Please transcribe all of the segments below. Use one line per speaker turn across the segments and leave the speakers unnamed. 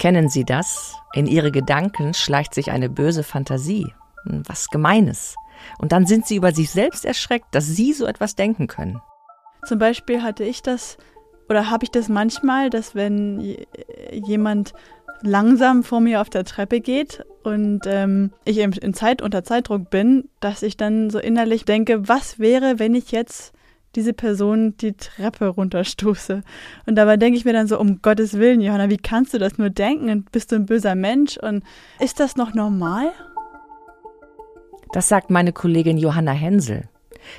Kennen Sie das? In Ihre Gedanken schleicht sich eine böse Fantasie. Was Gemeines. Und dann sind Sie über sich selbst erschreckt, dass Sie so etwas denken können.
Zum Beispiel hatte ich das oder habe ich das manchmal, dass wenn jemand langsam vor mir auf der Treppe geht und ähm, ich in Zeit unter Zeitdruck bin, dass ich dann so innerlich denke, was wäre, wenn ich jetzt diese Person die Treppe runterstoße. Und dabei denke ich mir dann so, um Gottes Willen, Johanna, wie kannst du das nur denken? bist du ein böser Mensch? Und ist das noch normal?
Das sagt meine Kollegin Johanna Hensel.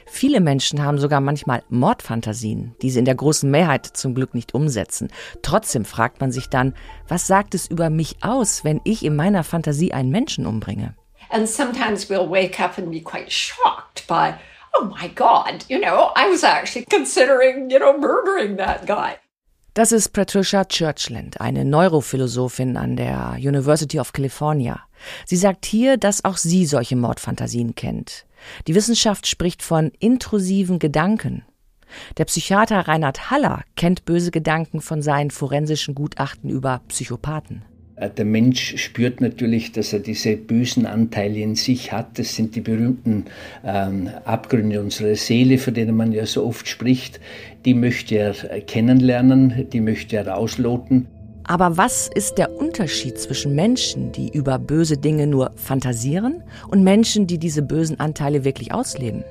Viele Menschen haben sogar manchmal Mordfantasien, die sie in der großen Mehrheit zum Glück nicht umsetzen. Trotzdem fragt man sich dann, was sagt es über mich aus, wenn ich in meiner Fantasie einen Menschen umbringe? And sometimes we'll wake up and be quite shocked by, oh my God, you know, I was actually considering, you know, murdering that guy. Das ist Patricia Churchland, eine Neurophilosophin an der University of California. Sie sagt hier, dass auch sie solche Mordfantasien kennt. Die Wissenschaft spricht von intrusiven Gedanken. Der Psychiater Reinhard Haller kennt böse Gedanken von seinen forensischen Gutachten über Psychopathen.
Äh, der Mensch spürt natürlich, dass er diese bösen Anteile in sich hat. Das sind die berühmten ähm, Abgründe unserer Seele, von denen man ja so oft spricht. Die möchte er kennenlernen, die möchte er ausloten.
Aber was ist der Unterschied zwischen Menschen, die über böse Dinge nur fantasieren, und Menschen, die diese bösen Anteile wirklich ausleben?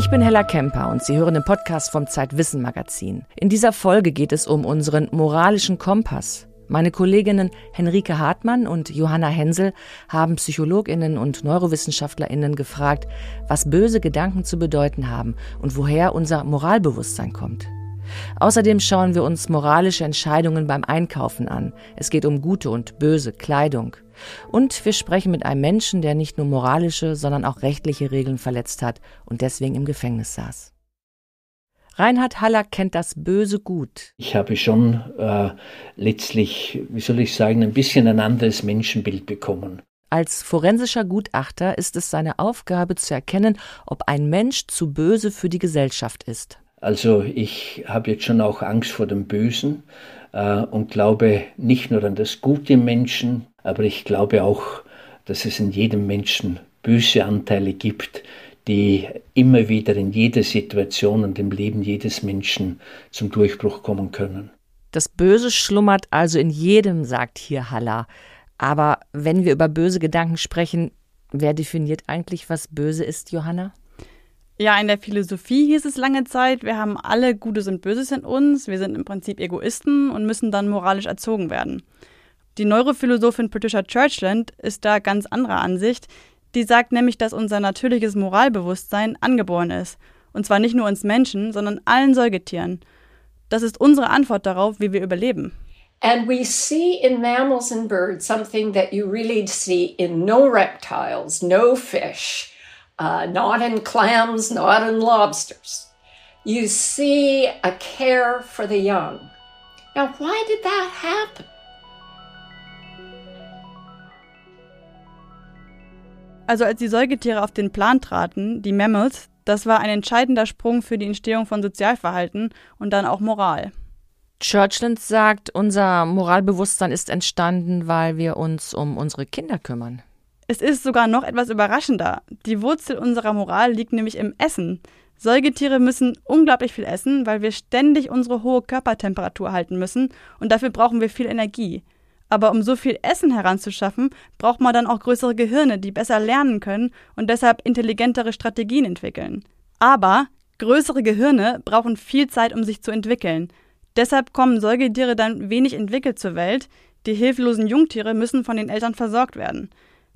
Ich bin Hella Kemper und Sie hören den Podcast vom Zeitwissen Magazin. In dieser Folge geht es um unseren moralischen Kompass. Meine Kolleginnen Henrike Hartmann und Johanna Hensel haben Psychologinnen und Neurowissenschaftlerinnen gefragt, was böse Gedanken zu bedeuten haben und woher unser Moralbewusstsein kommt. Außerdem schauen wir uns moralische Entscheidungen beim Einkaufen an. Es geht um gute und böse Kleidung. Und wir sprechen mit einem Menschen, der nicht nur moralische, sondern auch rechtliche Regeln verletzt hat und deswegen im Gefängnis saß. Reinhard Haller kennt das Böse gut.
Ich habe schon äh, letztlich, wie soll ich sagen, ein bisschen ein anderes Menschenbild bekommen.
Als forensischer Gutachter ist es seine Aufgabe zu erkennen, ob ein Mensch zu böse für die Gesellschaft ist.
Also ich habe jetzt schon auch Angst vor dem Bösen und glaube nicht nur an das Gute im Menschen, aber ich glaube auch, dass es in jedem Menschen böse Anteile gibt, die immer wieder in jeder Situation und im Leben jedes Menschen zum Durchbruch kommen können.
Das Böse schlummert also in jedem, sagt hier Haller. Aber wenn wir über böse Gedanken sprechen, wer definiert eigentlich, was böse ist, Johanna?
Ja, in der Philosophie hieß es lange Zeit, wir haben alle Gutes und Böses in uns, wir sind im Prinzip Egoisten und müssen dann moralisch erzogen werden. Die Neurophilosophin Patricia Churchland ist da ganz anderer Ansicht. Die sagt nämlich, dass unser natürliches Moralbewusstsein angeboren ist. Und zwar nicht nur uns Menschen, sondern allen Säugetieren. Das ist unsere Antwort darauf, wie wir überleben.
And we see in mammals and birds something that you really see in no reptiles, no fish, uh, not in clams, not in lobsters. You see a care for the young. Now, why did that happen?
Also als die Säugetiere auf den Plan traten, die Mammals, das war ein entscheidender Sprung für die Entstehung von Sozialverhalten und dann auch Moral.
Churchland sagt, unser Moralbewusstsein ist entstanden, weil wir uns um unsere Kinder kümmern.
Es ist sogar noch etwas überraschender. Die Wurzel unserer Moral liegt nämlich im Essen. Säugetiere müssen unglaublich viel essen, weil wir ständig unsere hohe Körpertemperatur halten müssen und dafür brauchen wir viel Energie. Aber um so viel Essen heranzuschaffen, braucht man dann auch größere Gehirne, die besser lernen können und deshalb intelligentere Strategien entwickeln. Aber größere Gehirne brauchen viel Zeit, um sich zu entwickeln. Deshalb kommen Säugetiere dann wenig entwickelt zur Welt. Die hilflosen Jungtiere müssen von den Eltern versorgt werden.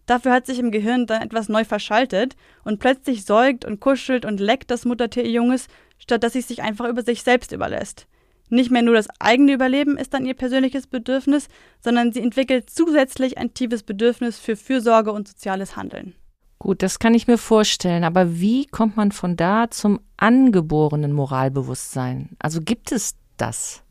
Dafür hat sich im Gehirn dann etwas neu verschaltet und plötzlich säugt und kuschelt und leckt das Muttertier ihr Junges, statt dass es sich einfach über sich selbst überlässt. Nicht mehr nur das eigene Überleben ist dann ihr persönliches Bedürfnis, sondern sie entwickelt zusätzlich ein tiefes Bedürfnis für Fürsorge und soziales Handeln.
Gut, das kann ich mir vorstellen, aber wie kommt man von da zum angeborenen Moralbewusstsein? Also gibt es das?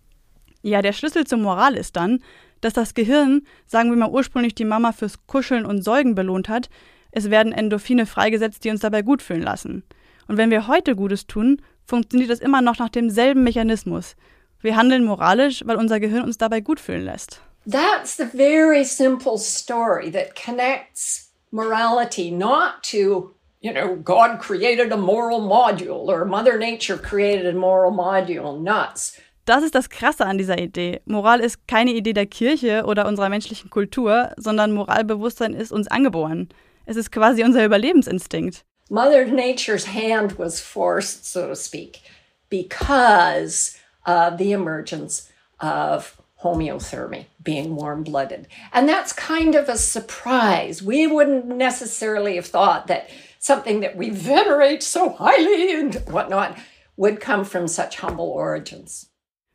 Ja, der Schlüssel zur Moral ist dann, dass das Gehirn, sagen wir mal ursprünglich die Mama fürs Kuscheln und Säugen belohnt hat, es werden Endorphine freigesetzt, die uns dabei gut fühlen lassen. Und wenn wir heute Gutes tun, funktioniert es immer noch nach demselben Mechanismus. Wir handeln moralisch, weil unser Gehirn uns dabei gut fühlen lässt.
That's the very simple story that connects morality not to, you know, God created a moral module or Mother Nature created a moral module. Nuts.
Das ist das Krasse an dieser Idee. Moral ist keine Idee der Kirche oder unserer menschlichen Kultur, sondern Moralbewusstsein ist uns angeboren. Es ist quasi unser Überlebensinstinkt.
Mother Nature's hand was forced, so to speak, because of the emergence of homeothermy, being warm blooded. And that's kind of a surprise. We wouldn't necessarily have thought that something that we venerate so highly and whatnot would come from such humble origins.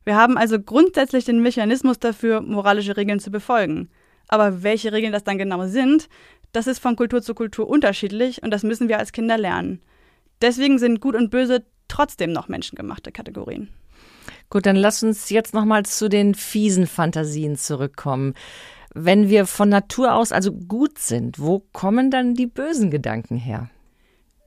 Wir haben also grundsätzlich den Mechanismus dafür, moralische Regeln zu befolgen. Aber welche Regeln das dann genau sind, das ist von Kultur zu Kultur unterschiedlich und das müssen wir als Kinder lernen. Deswegen sind Gut und Böse trotzdem noch menschengemachte Kategorien.
Gut, dann lass uns jetzt noch mal zu den fiesen Fantasien zurückkommen. Wenn wir von Natur aus also gut sind, wo kommen dann die bösen Gedanken her?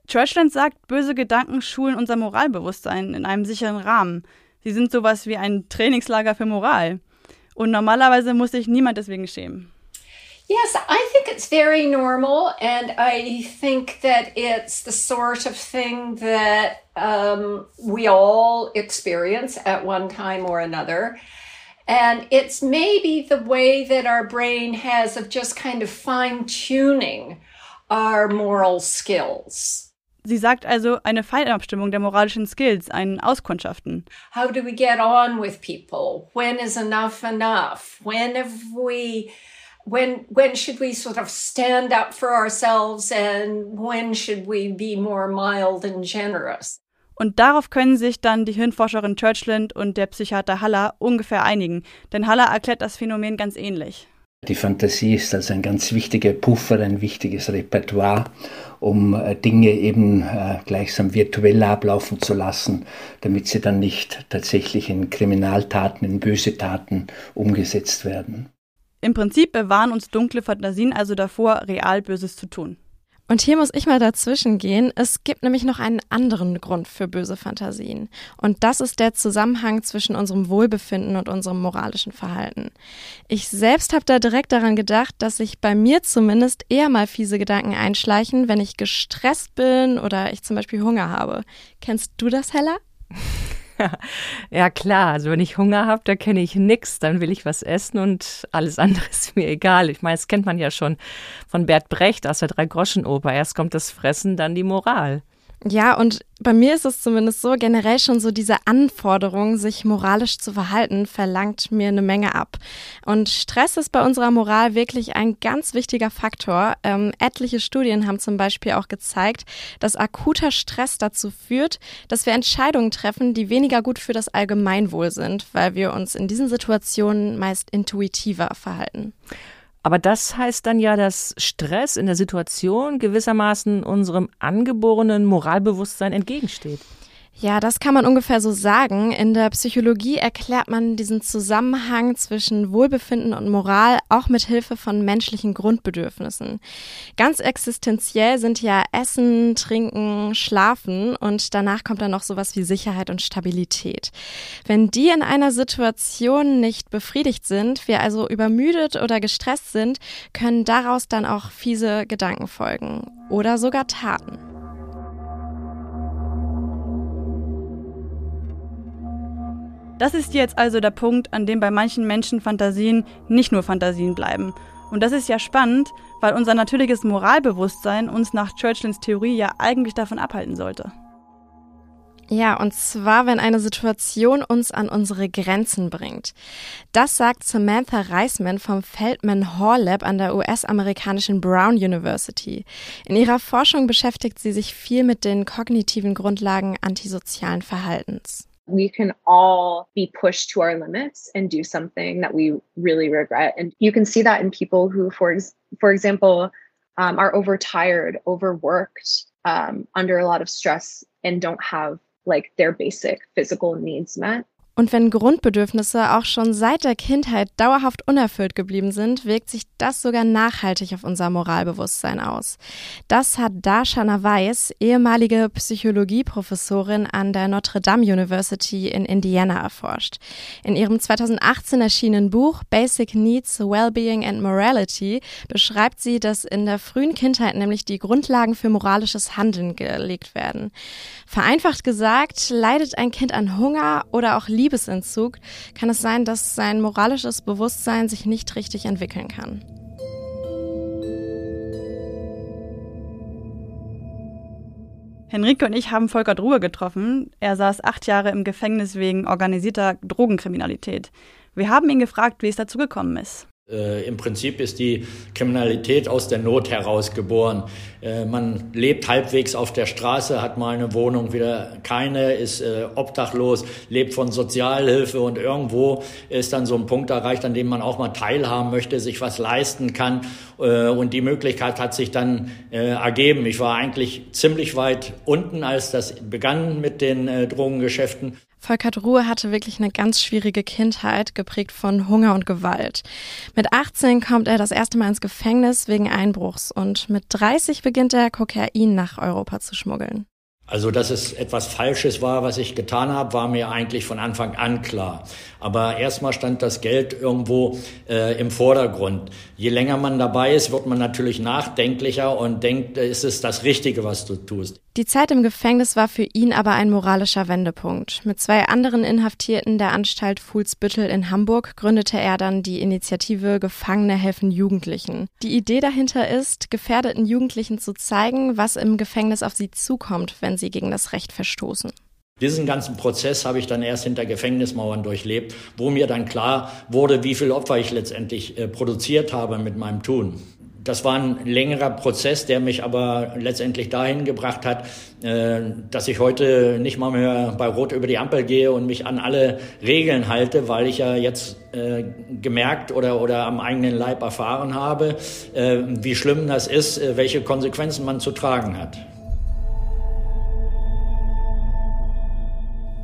Churchland sagt, böse Gedanken schulen unser Moralbewusstsein in einem sicheren Rahmen. Sie sind sowas wie ein Trainingslager für Moral. Und normalerweise muss sich niemand deswegen schämen.
Yes, I think it's very normal, and I think that it's the sort of thing that um, we all experience at one time or another. And it's maybe the way that our brain has of just kind of fine tuning our moral skills.
Sie sagt also eine Feinabstimmung der moralischen Skills, ein Auskundschaften.
How do we get on with people? When is enough enough? When have we when when should we sort of stand up for ourselves and when should we be more mild and generous?
Und darauf können sich dann die Hirnforscherin Churchland und der Psychiater Haller ungefähr einigen, denn Haller erklärt das Phänomen ganz ähnlich.
Die Fantasie ist also ein ganz wichtiger Puffer, ein wichtiges Repertoire, um äh, Dinge eben äh, gleichsam virtuell ablaufen zu lassen, damit sie dann nicht tatsächlich in Kriminaltaten, in böse Taten umgesetzt werden.
Im Prinzip bewahren uns dunkle Fantasien also davor, real Böses zu tun.
Und hier muss ich mal dazwischen gehen. Es gibt nämlich noch einen anderen Grund für böse Fantasien. Und das ist der Zusammenhang zwischen unserem Wohlbefinden und unserem moralischen Verhalten. Ich selbst habe da direkt daran gedacht, dass sich bei mir zumindest eher mal fiese Gedanken einschleichen, wenn ich gestresst bin oder ich zum Beispiel Hunger habe. Kennst du das, Hella?
ja, klar. Also wenn ich Hunger habe, da kenne ich nichts. Dann will ich was essen und alles andere ist mir egal. Ich meine, das kennt man ja schon von Bert Brecht aus der Drei-Groschen-Oper. Erst kommt das Fressen, dann die Moral.
Ja, und bei mir ist es zumindest so, generell schon so diese Anforderung, sich moralisch zu verhalten, verlangt mir eine Menge ab. Und Stress ist bei unserer Moral wirklich ein ganz wichtiger Faktor. Ähm, etliche Studien haben zum Beispiel auch gezeigt, dass akuter Stress dazu führt, dass wir Entscheidungen treffen, die weniger gut für das Allgemeinwohl sind, weil wir uns in diesen Situationen meist intuitiver verhalten.
Aber das heißt dann ja, dass Stress in der Situation gewissermaßen unserem angeborenen Moralbewusstsein entgegensteht.
Ja, das kann man ungefähr so sagen. In der Psychologie erklärt man diesen Zusammenhang zwischen Wohlbefinden und Moral auch mit Hilfe von menschlichen Grundbedürfnissen. Ganz existenziell sind ja Essen, Trinken, Schlafen und danach kommt dann noch sowas wie Sicherheit und Stabilität. Wenn die in einer Situation nicht befriedigt sind, wir also übermüdet oder gestresst sind, können daraus dann auch fiese Gedanken folgen oder sogar Taten.
Das ist jetzt also der Punkt, an dem bei manchen Menschen Fantasien nicht nur Fantasien bleiben. Und das ist ja spannend, weil unser natürliches Moralbewusstsein uns nach Churchills Theorie ja eigentlich davon abhalten sollte.
Ja, und zwar, wenn eine Situation uns an unsere Grenzen bringt. Das sagt Samantha Reisman vom Feldman Hall Lab an der US-amerikanischen Brown University. In ihrer Forschung beschäftigt sie sich viel mit den kognitiven Grundlagen antisozialen Verhaltens.
We can all be pushed to our limits and do something that we really regret. And you can see that in people who, for, for example, um, are overtired, overworked, um, under a lot of stress, and don't have like their basic physical needs met.
Und wenn Grundbedürfnisse auch schon seit der Kindheit dauerhaft unerfüllt geblieben sind, wirkt sich das sogar nachhaltig auf unser Moralbewusstsein aus. Das hat Darshana Weiss, ehemalige Psychologieprofessorin an der Notre Dame University in Indiana, erforscht. In ihrem 2018 erschienenen Buch Basic Needs, Wellbeing and Morality beschreibt sie, dass in der frühen Kindheit nämlich die Grundlagen für moralisches Handeln gelegt werden. Vereinfacht gesagt, leidet ein Kind an Hunger oder auch Liebesentzug, kann es sein, dass sein moralisches Bewusstsein sich nicht richtig entwickeln kann.
Henrike und ich haben Volker Druhe getroffen. Er saß acht Jahre im Gefängnis wegen organisierter Drogenkriminalität. Wir haben ihn gefragt, wie es dazu gekommen ist.
Äh, Im Prinzip ist die Kriminalität aus der Not heraus geboren. Äh, man lebt halbwegs auf der Straße, hat mal eine Wohnung, wieder keine, ist äh, obdachlos, lebt von Sozialhilfe und irgendwo ist dann so ein Punkt erreicht, an dem man auch mal teilhaben möchte, sich was leisten kann. Äh, und die Möglichkeit hat sich dann äh, ergeben. Ich war eigentlich ziemlich weit unten, als das begann mit den äh, Drogengeschäften.
Volkert Ruhe hatte wirklich eine ganz schwierige Kindheit, geprägt von Hunger und Gewalt. Mit 18 kommt er das erste Mal ins Gefängnis wegen Einbruchs und mit 30 beginnt er Kokain nach Europa zu schmuggeln.
Also, dass es etwas Falsches war, was ich getan habe, war mir eigentlich von Anfang an klar. Aber erstmal stand das Geld irgendwo äh, im Vordergrund. Je länger man dabei ist, wird man natürlich nachdenklicher und denkt, äh, ist es das Richtige, was du tust.
Die Zeit im Gefängnis war für ihn aber ein moralischer Wendepunkt. Mit zwei anderen Inhaftierten der Anstalt Fuhlsbüttel in Hamburg gründete er dann die Initiative Gefangene helfen Jugendlichen. Die Idee dahinter ist, gefährdeten Jugendlichen zu zeigen, was im Gefängnis auf sie zukommt, wenn sie gegen das Recht verstoßen.
Diesen ganzen Prozess habe ich dann erst hinter Gefängnismauern durchlebt, wo mir dann klar wurde, wie viel Opfer ich letztendlich äh, produziert habe mit meinem Tun das war ein längerer Prozess, der mich aber letztendlich dahin gebracht hat, äh, dass ich heute nicht mal mehr bei Rot über die Ampel gehe und mich an alle Regeln halte, weil ich ja jetzt äh, gemerkt oder, oder am eigenen Leib erfahren habe, äh, wie schlimm das ist, welche Konsequenzen man zu tragen hat.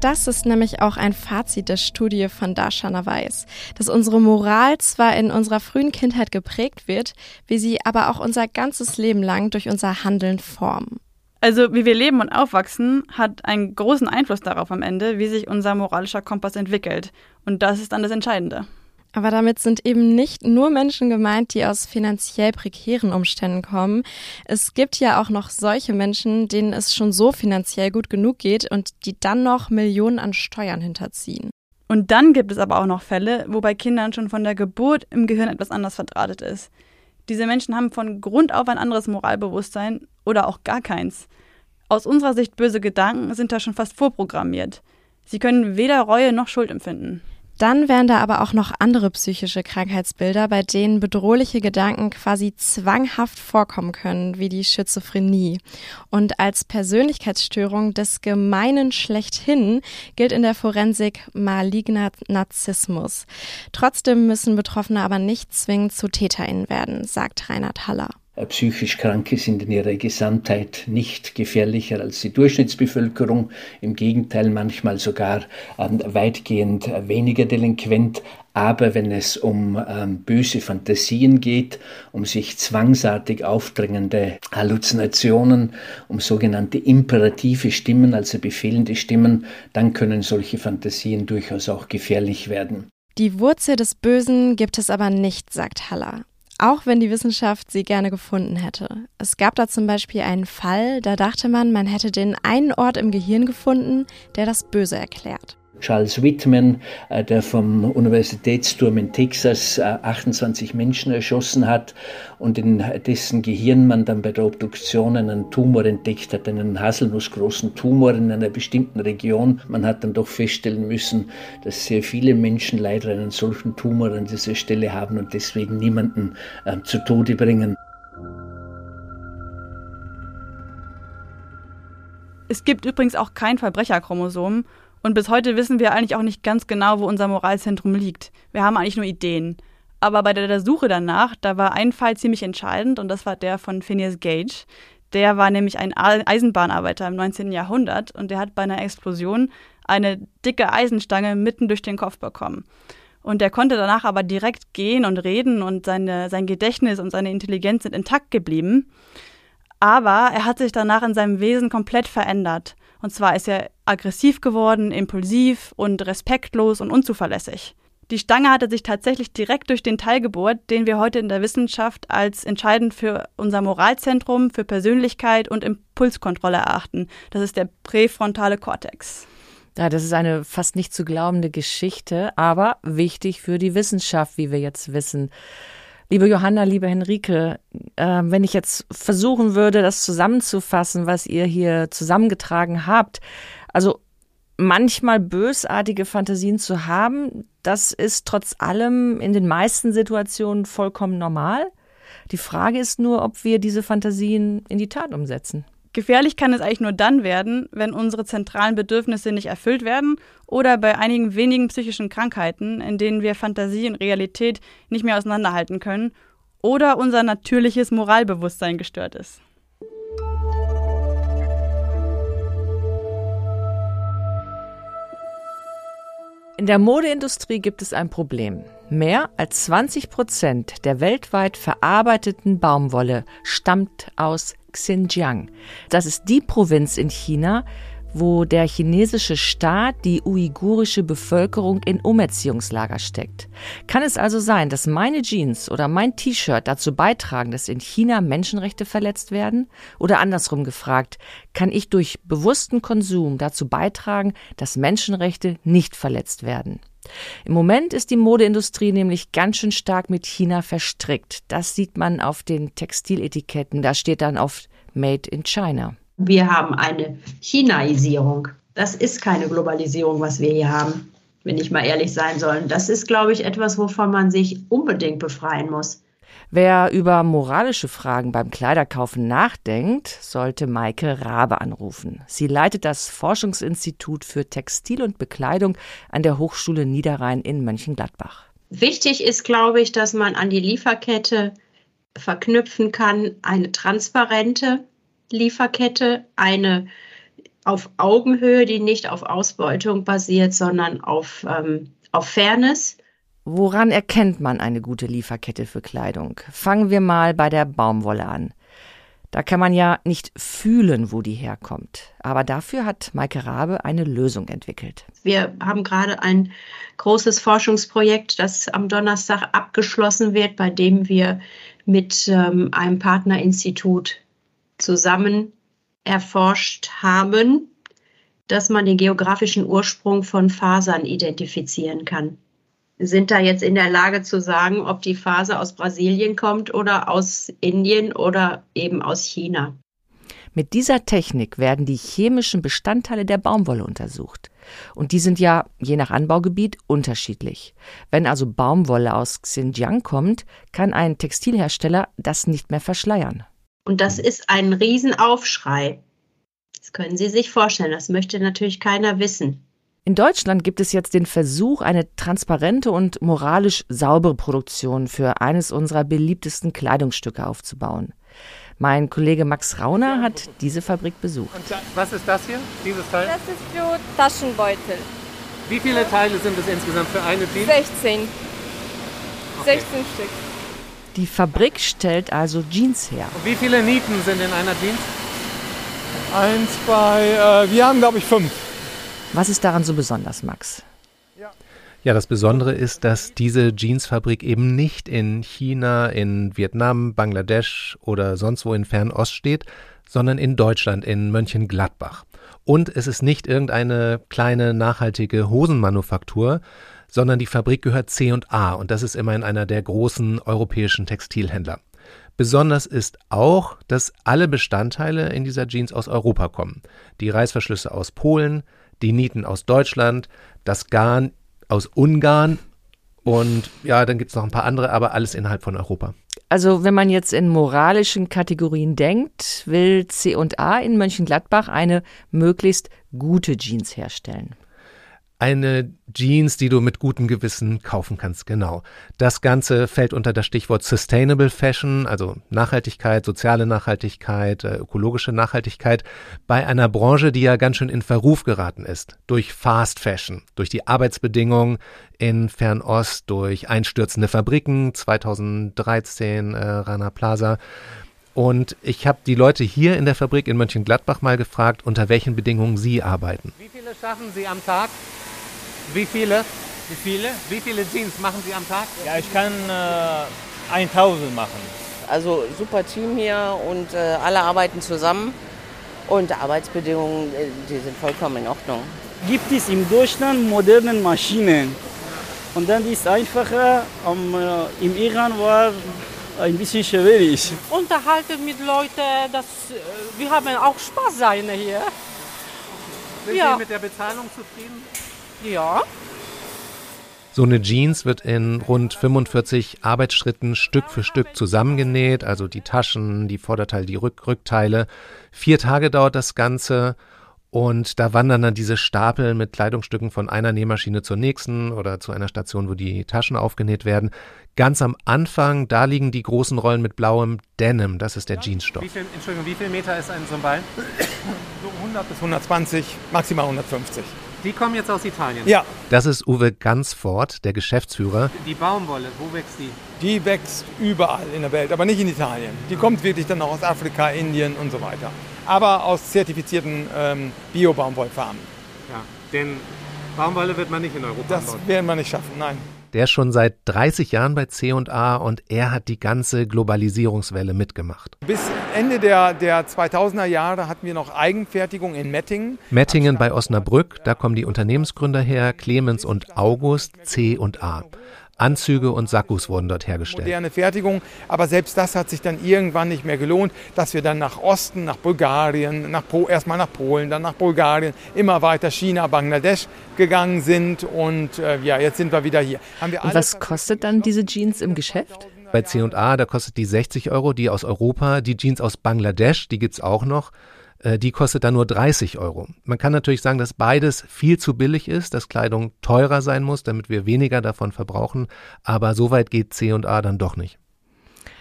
Das ist nämlich auch ein Fazit der Studie von Darshana Weiss, dass unsere Moral zwar in unserer frühen Kindheit geprägt wird, wir sie aber auch unser ganzes Leben lang durch unser Handeln formen.
Also wie wir leben und aufwachsen, hat einen großen Einfluss darauf am Ende, wie sich unser moralischer Kompass entwickelt. Und das ist dann das Entscheidende.
Aber damit sind eben nicht nur Menschen gemeint, die aus finanziell prekären Umständen kommen. Es gibt ja auch noch solche Menschen, denen es schon so finanziell gut genug geht und die dann noch Millionen an Steuern hinterziehen.
Und dann gibt es aber auch noch Fälle, wo bei Kindern schon von der Geburt im Gehirn etwas anders verdrahtet ist. Diese Menschen haben von Grund auf ein anderes Moralbewusstsein oder auch gar keins. Aus unserer Sicht böse Gedanken sind da schon fast vorprogrammiert. Sie können weder Reue noch Schuld empfinden.
Dann wären da aber auch noch andere psychische Krankheitsbilder, bei denen bedrohliche Gedanken quasi zwanghaft vorkommen können, wie die Schizophrenie. Und als Persönlichkeitsstörung des Gemeinen schlechthin gilt in der Forensik maligner Narzissmus. Trotzdem müssen Betroffene aber nicht zwingend zu TäterInnen werden, sagt Reinhard Haller.
Äh, psychisch Kranke sind in ihrer Gesamtheit nicht gefährlicher als die Durchschnittsbevölkerung, im Gegenteil manchmal sogar ähm, weitgehend weniger delinquent. Aber wenn es um ähm, böse Fantasien geht, um sich zwangsartig aufdrängende Halluzinationen, um sogenannte imperative Stimmen, also befehlende Stimmen, dann können solche Fantasien durchaus auch gefährlich werden.
Die Wurzel des Bösen gibt es aber nicht, sagt Haller auch wenn die Wissenschaft sie gerne gefunden hätte. Es gab da zum Beispiel einen Fall, da dachte man, man hätte den einen Ort im Gehirn gefunden, der das Böse erklärt.
Charles Whitman, äh, der vom Universitätsturm in Texas 28 äh, Menschen erschossen hat und in dessen Gehirn man dann bei der Obduktion einen Tumor entdeckt hat, einen haselnussgroßen Tumor in einer bestimmten Region. Man hat dann doch feststellen müssen, dass sehr viele Menschen leider einen solchen Tumor an dieser Stelle haben und deswegen niemanden äh, zu Tode bringen.
Es gibt übrigens auch kein Verbrecherchromosom und bis heute wissen wir eigentlich auch nicht ganz genau, wo unser Moralzentrum liegt. Wir haben eigentlich nur Ideen. Aber bei der Suche danach, da war ein Fall ziemlich entscheidend und das war der von Phineas Gage. Der war nämlich ein Eisenbahnarbeiter im 19. Jahrhundert und der hat bei einer Explosion eine dicke Eisenstange mitten durch den Kopf bekommen. Und er konnte danach aber direkt gehen und reden und seine, sein Gedächtnis und seine Intelligenz sind intakt geblieben. Aber er hat sich danach in seinem Wesen komplett verändert. Und zwar ist er aggressiv geworden, impulsiv und respektlos und unzuverlässig. Die Stange hatte sich tatsächlich direkt durch den Teil gebohrt, den wir heute in der Wissenschaft als entscheidend für unser Moralzentrum, für Persönlichkeit und Impulskontrolle erachten. Das ist der präfrontale Kortex.
Ja, das ist eine fast nicht zu glaubende Geschichte, aber wichtig für die Wissenschaft, wie wir jetzt wissen. Liebe Johanna, liebe Henrike, äh, wenn ich jetzt versuchen würde, das zusammenzufassen, was ihr hier zusammengetragen habt, also manchmal bösartige Fantasien zu haben, das ist trotz allem in den meisten Situationen vollkommen normal. Die Frage ist nur, ob wir diese Fantasien in die Tat umsetzen.
Gefährlich kann es eigentlich nur dann werden, wenn unsere zentralen Bedürfnisse nicht erfüllt werden oder bei einigen wenigen psychischen Krankheiten, in denen wir Fantasie und Realität nicht mehr auseinanderhalten können oder unser natürliches Moralbewusstsein gestört ist.
In der Modeindustrie gibt es ein Problem. Mehr als 20 Prozent der weltweit verarbeiteten Baumwolle stammt aus Xinjiang. Das ist die Provinz in China, wo der chinesische Staat die uigurische Bevölkerung in Umerziehungslager steckt. Kann es also sein, dass meine Jeans oder mein T-Shirt dazu beitragen, dass in China Menschenrechte verletzt werden? Oder andersrum gefragt, kann ich durch bewussten Konsum dazu beitragen, dass Menschenrechte nicht verletzt werden? Im Moment ist die Modeindustrie nämlich ganz schön stark mit China verstrickt. Das sieht man auf den Textiletiketten. Da steht dann oft Made in China.
Wir haben eine Chinaisierung. Das ist keine Globalisierung, was wir hier haben, wenn ich mal ehrlich sein soll. Das ist, glaube ich, etwas, wovon man sich unbedingt befreien muss.
Wer über moralische Fragen beim Kleiderkaufen nachdenkt, sollte Maike Rabe anrufen. Sie leitet das Forschungsinstitut für Textil und Bekleidung an der Hochschule Niederrhein in Mönchengladbach.
Wichtig ist, glaube ich, dass man an die Lieferkette verknüpfen kann, eine transparente, Lieferkette, eine auf Augenhöhe, die nicht auf Ausbeutung basiert, sondern auf, ähm, auf Fairness.
Woran erkennt man eine gute Lieferkette für Kleidung? Fangen wir mal bei der Baumwolle an. Da kann man ja nicht fühlen, wo die herkommt. Aber dafür hat Maike Rabe eine Lösung entwickelt.
Wir haben gerade ein großes Forschungsprojekt, das am Donnerstag abgeschlossen wird, bei dem wir mit ähm, einem Partnerinstitut zusammen erforscht haben, dass man den geografischen Ursprung von Fasern identifizieren kann. Sind da jetzt in der Lage zu sagen, ob die Faser aus Brasilien kommt oder aus Indien oder eben aus China?
Mit dieser Technik werden die chemischen Bestandteile der Baumwolle untersucht. Und die sind ja je nach Anbaugebiet unterschiedlich. Wenn also Baumwolle aus Xinjiang kommt, kann ein Textilhersteller das nicht mehr verschleiern.
Und das ist ein Riesenaufschrei. Das können Sie sich vorstellen. Das möchte natürlich keiner wissen.
In Deutschland gibt es jetzt den Versuch, eine transparente und moralisch saubere Produktion für eines unserer beliebtesten Kleidungsstücke aufzubauen. Mein Kollege Max Rauner hat diese Fabrik besucht. Und
was ist das hier, dieses Teil?
Das ist für Taschenbeutel.
Wie viele Teile sind es insgesamt für eine Jeans?
16. Okay. 16 Stück.
Die Fabrik stellt also Jeans her.
Und wie viele Nieten sind in einer Jeans?
Eins, zwei, äh, wir haben glaube ich fünf.
Was ist daran so besonders, Max?
Ja, das Besondere ist, dass diese Jeansfabrik eben nicht in China, in Vietnam, Bangladesch oder sonst wo in Fernost steht, sondern in Deutschland, in Mönchengladbach. Und es ist nicht irgendeine kleine nachhaltige Hosenmanufaktur, sondern die Fabrik gehört C&A und das ist immerhin einer der großen europäischen Textilhändler. Besonders ist auch, dass alle Bestandteile in dieser Jeans aus Europa kommen. Die Reißverschlüsse aus Polen, die Nieten aus Deutschland, das Garn aus Ungarn und ja, dann gibt es noch ein paar andere, aber alles innerhalb von Europa.
Also wenn man jetzt in moralischen Kategorien denkt, will C&A in Mönchengladbach eine möglichst gute Jeans herstellen.
Eine Jeans, die du mit gutem Gewissen kaufen kannst, genau. Das Ganze fällt unter das Stichwort Sustainable Fashion, also Nachhaltigkeit, soziale Nachhaltigkeit, äh, ökologische Nachhaltigkeit, bei einer Branche, die ja ganz schön in Verruf geraten ist. Durch Fast Fashion, durch die Arbeitsbedingungen in Fernost, durch einstürzende Fabriken, 2013 äh, Rana Plaza. Und ich habe die Leute hier in der Fabrik in Mönchengladbach mal gefragt, unter welchen Bedingungen sie arbeiten.
Wie viele schaffen Sie am Tag? Wie viele?
Wie viele?
Wie viele Jeans machen Sie am Tag?
Ja, ich kann äh, 1000 machen.
Also super Team hier und äh, alle arbeiten zusammen und Arbeitsbedingungen, äh, die sind vollkommen in Ordnung.
Gibt es in Deutschland moderne Maschinen? Und dann ist es einfacher, um, äh, im Iran war ein bisschen schwierig.
Unterhalten mit Leuten, dass äh, wir haben auch Spaß sein hier.
Sind
Ja.
Sie mit der Bezahlung zufrieden?
Ja.
So eine Jeans wird in rund 45 Arbeitsschritten Stück für Stück zusammengenäht, also die Taschen, die Vorderteile, die Rück Rückteile. Vier Tage dauert das Ganze und da wandern dann diese Stapel mit Kleidungsstücken von einer Nähmaschine zur nächsten oder zu einer Station, wo die Taschen aufgenäht werden. Ganz am Anfang, da liegen die großen Rollen mit blauem Denim, das ist der Jeansstoff.
Wie viel, Entschuldigung, wie viel Meter ist ein so ein Ball?
So 100 bis 120, maximal 150.
Die kommen jetzt aus Italien.
Ja.
Das ist Uwe Gansfort, der Geschäftsführer.
Die Baumwolle, wo wächst die?
Die wächst überall in der Welt, aber nicht in Italien. Die kommt wirklich dann auch aus Afrika, Indien und so weiter. Aber aus zertifizierten ähm, Bio-Baumwollfarmen.
Ja, denn Baumwolle wird man nicht in Europa
Das
anbauen.
werden wir nicht schaffen, nein.
Der ist schon seit 30 Jahren bei C&A und er hat die ganze Globalisierungswelle mitgemacht.
Bis Ende der, der 2000er Jahre hatten wir noch Eigenfertigung in Mettingen.
Mettingen bei Osnabrück, da kommen die Unternehmensgründer her, Clemens und August, C&A. Anzüge und Sakkus wurden dort hergestellt.
moderne Fertigung. Aber selbst das hat sich dann irgendwann nicht mehr gelohnt, dass wir dann nach Osten, nach Bulgarien, nach po erstmal nach Polen, dann nach Bulgarien, immer weiter China, Bangladesch gegangen sind. Und äh, ja, jetzt sind wir wieder hier. Haben wir
Und was kostet dann diese Jeans im Geschäft?
Bei C&A, da kostet die 60 Euro, die aus Europa, die Jeans aus Bangladesch, die gibt's auch noch, die kostet dann nur 30 Euro. Man kann natürlich sagen, dass beides viel zu billig ist, dass Kleidung teurer sein muss, damit wir weniger davon verbrauchen, aber so weit geht C&A dann doch nicht.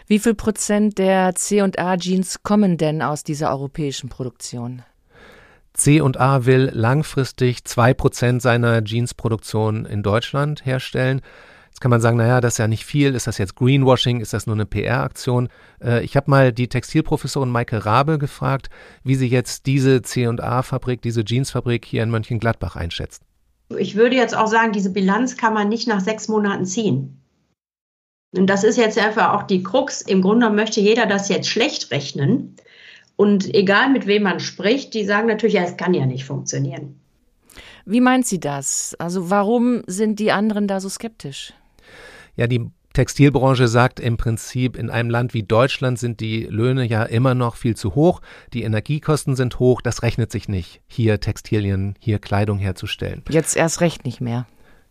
Wie viel Prozent der C&A Jeans kommen denn aus dieser europäischen Produktion?
C&A will langfristig zwei Prozent seiner Jeansproduktion in Deutschland herstellen. Jetzt kann man sagen, naja, das ist ja nicht viel. Ist das jetzt Greenwashing? Ist das nur eine PR-Aktion? Äh, ich habe mal die Textilprofessorin Maike Rabe gefragt, wie sie jetzt diese C&A-Fabrik, diese Jeansfabrik hier in Mönchengladbach einschätzt.
Ich würde jetzt auch sagen, diese Bilanz kann man nicht nach sechs Monaten ziehen. Und das ist jetzt einfach auch die Krux. Im Grunde möchte jeder das jetzt schlecht rechnen. Und egal mit wem man spricht, die sagen natürlich, ja, es kann ja nicht funktionieren.
Wie meint sie das? Also warum sind die anderen da so skeptisch?
Ja, die Textilbranche sagt im Prinzip, in einem Land wie Deutschland sind die Löhne ja immer noch viel zu hoch, die Energiekosten sind hoch, das rechnet sich nicht, hier Textilien, hier Kleidung herzustellen.
Jetzt erst recht nicht mehr.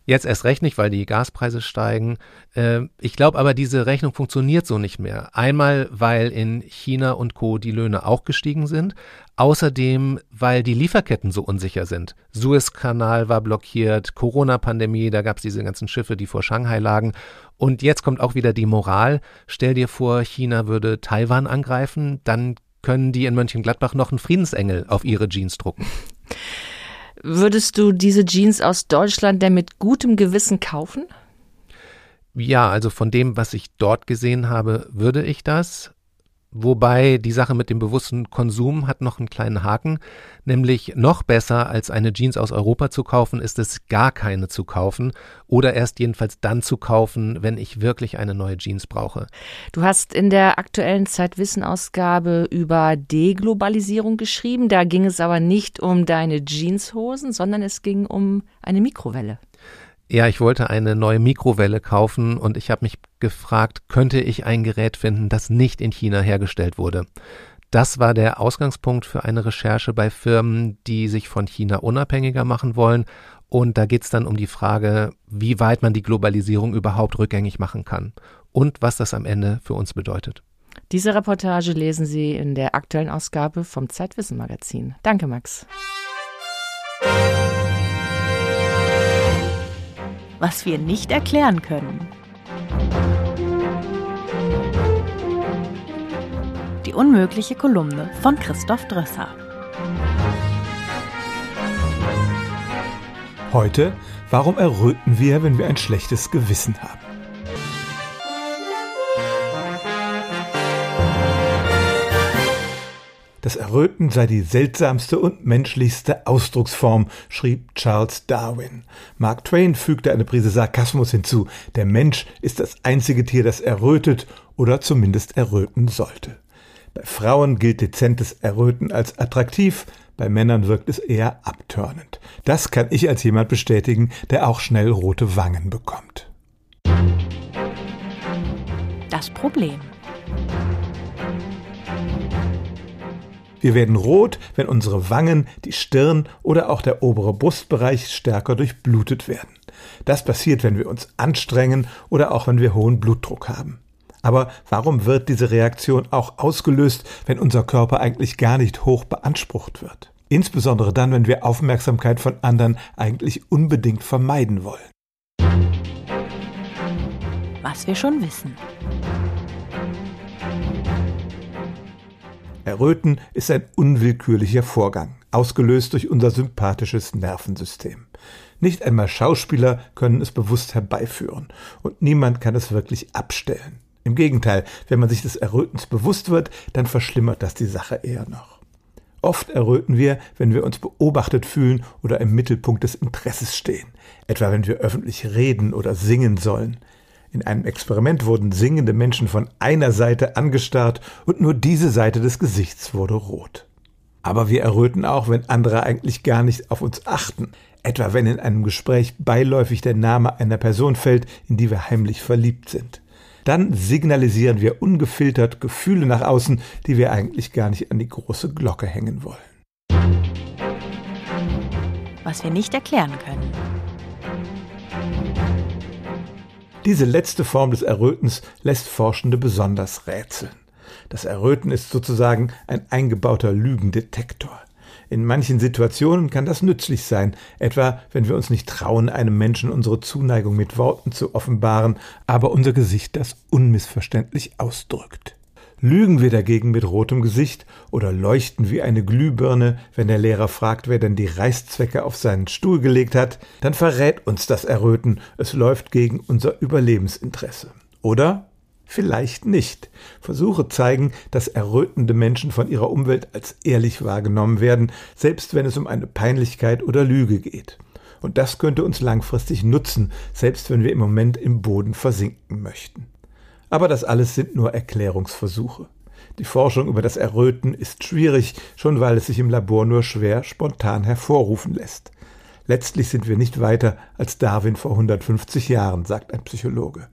Jetzt erst recht nicht, weil die Gaspreise steigen. Äh, ich glaube aber, diese Rechnung funktioniert so nicht mehr. Einmal, weil in China und Co. die Löhne auch gestiegen sind. Außerdem, weil die Lieferketten so unsicher sind. Suezkanal war blockiert, Corona-Pandemie, da gab es diese ganzen Schiffe, die vor Shanghai lagen. Und jetzt kommt auch wieder die Moral. Stell dir vor, China würde Taiwan angreifen, dann können die in Mönchengladbach noch einen Friedensengel auf ihre Jeans drucken.
Würdest du diese Jeans aus Deutschland denn mit gutem Gewissen kaufen?
Ja, also von dem, was ich dort gesehen habe, würde ich das. Wobei die Sache mit dem bewussten Konsum hat noch einen kleinen Haken, nämlich noch besser als eine Jeans aus Europa zu kaufen, ist es gar keine zu kaufen oder erst jedenfalls dann zu kaufen, wenn ich wirklich eine neue Jeans brauche.
Du hast in der aktuellen Zeitwissen-Ausgabe über Deglobalisierung geschrieben, da ging es aber nicht um deine Jeanshosen, sondern es ging um eine Mikrowelle.
Ja, ich wollte eine neue Mikrowelle kaufen und ich habe mich gefragt, könnte ich ein Gerät finden, das nicht in China hergestellt wurde. Das war der Ausgangspunkt für eine Recherche bei Firmen, die sich von China unabhängiger machen wollen. Und da geht es dann um die Frage, wie weit man die Globalisierung überhaupt rückgängig machen kann und was das am Ende für uns bedeutet.
Diese Reportage lesen Sie in der aktuellen Ausgabe vom Zeitwissen Magazin. Danke, Max.
Was wir nicht erklären können. Die unmögliche Kolumne von Christoph Drösser.
Heute, warum erröten wir, wenn wir ein schlechtes Gewissen haben? Das Erröten sei die seltsamste und menschlichste Ausdrucksform, schrieb Charles Darwin. Mark Twain fügte eine Prise Sarkasmus hinzu. Der Mensch ist das einzige Tier, das errötet oder zumindest erröten sollte. Bei Frauen gilt dezentes Erröten als attraktiv, bei Männern wirkt es eher abtörnend. Das kann ich als jemand bestätigen, der auch schnell rote Wangen bekommt.
Das Problem.
Wir werden rot, wenn unsere Wangen, die Stirn oder auch der obere Brustbereich stärker durchblutet werden. Das passiert, wenn wir uns anstrengen oder auch wenn wir hohen Blutdruck haben. Aber warum wird diese Reaktion auch ausgelöst, wenn unser Körper eigentlich gar nicht hoch beansprucht wird? Insbesondere dann, wenn wir Aufmerksamkeit von anderen eigentlich unbedingt vermeiden wollen.
Was wir schon wissen.
Erröten ist ein unwillkürlicher Vorgang, ausgelöst durch unser sympathisches Nervensystem. Nicht einmal Schauspieler können es bewusst herbeiführen, und niemand kann es wirklich abstellen. Im Gegenteil, wenn man sich des Errötens bewusst wird, dann verschlimmert das die Sache eher noch. Oft erröten wir, wenn wir uns beobachtet fühlen oder im Mittelpunkt des Interesses stehen, etwa wenn wir öffentlich reden oder singen sollen. In einem Experiment wurden singende Menschen von einer Seite angestarrt und nur diese Seite des Gesichts wurde rot. Aber wir erröten auch, wenn andere eigentlich gar nicht auf uns achten, etwa wenn in einem Gespräch beiläufig der Name einer Person fällt, in die wir heimlich verliebt sind. Dann signalisieren wir ungefiltert Gefühle nach außen, die wir eigentlich gar nicht an die große Glocke hängen wollen.
Was wir nicht erklären können.
Diese letzte Form des Errötens lässt Forschende besonders rätseln. Das Erröten ist sozusagen ein eingebauter Lügendetektor. In manchen Situationen kann das nützlich sein, etwa wenn wir uns nicht trauen, einem Menschen unsere Zuneigung mit Worten zu offenbaren, aber unser Gesicht das unmissverständlich ausdrückt. Lügen wir dagegen mit rotem Gesicht oder leuchten wie eine Glühbirne, wenn der Lehrer fragt, wer denn die Reißzwecke auf seinen Stuhl gelegt hat, dann verrät uns das Erröten, es läuft gegen unser Überlebensinteresse. Oder vielleicht nicht. Versuche zeigen, dass errötende Menschen von ihrer Umwelt als ehrlich wahrgenommen werden, selbst wenn es um eine Peinlichkeit oder Lüge geht. Und das könnte uns langfristig nutzen, selbst wenn wir im Moment im Boden versinken möchten. Aber das alles sind nur Erklärungsversuche. Die Forschung über das Erröten ist schwierig, schon weil es sich im Labor nur schwer spontan hervorrufen lässt. Letztlich sind wir nicht weiter als Darwin vor 150 Jahren, sagt ein Psychologe.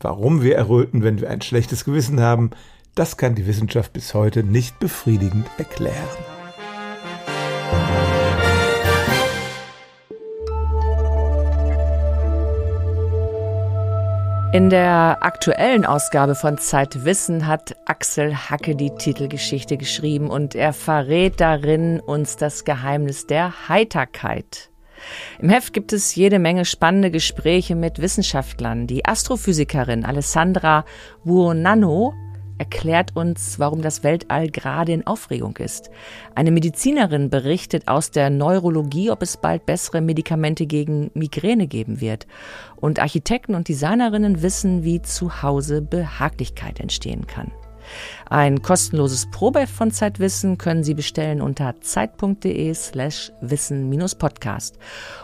Warum wir erröten, wenn wir ein schlechtes Gewissen haben, das kann die Wissenschaft bis heute nicht befriedigend erklären.
In der aktuellen Ausgabe von Zeitwissen hat Axel Hacke die Titelgeschichte geschrieben und er verrät darin uns das Geheimnis der Heiterkeit. Im Heft gibt es jede Menge spannende Gespräche mit Wissenschaftlern. Die Astrophysikerin Alessandra Buonanno erklärt uns, warum das Weltall gerade in Aufregung ist. Eine Medizinerin berichtet aus der Neurologie, ob es bald bessere Medikamente gegen Migräne geben wird. Und Architekten und Designerinnen wissen, wie zu Hause Behaglichkeit entstehen kann. Ein kostenloses Probeheft von Zeitwissen können Sie bestellen unter zeit.de slash wissen-podcast.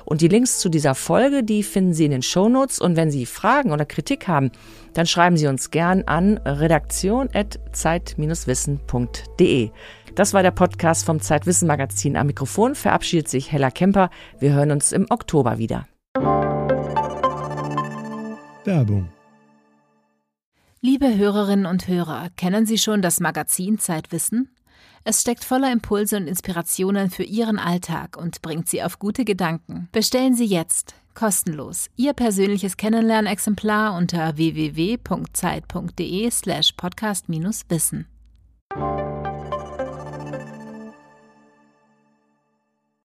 Und die Links zu dieser Folge, die finden Sie in den Shownotes. Und wenn Sie Fragen oder Kritik haben, dann schreiben Sie uns gern an redaktion.zeit-wissen.de. Das war der Podcast vom Zeitwissen Magazin. Am Mikrofon verabschiedet sich Hella Kemper. Wir hören uns im Oktober wieder.
Werbung Liebe Hörerinnen und Hörer, kennen Sie schon das Magazin Zeitwissen? Es steckt voller Impulse und Inspirationen für Ihren Alltag und bringt Sie auf gute Gedanken. Bestellen Sie jetzt kostenlos Ihr persönliches Kennenlernexemplar unter www.zeit.de slash podcast-wissen.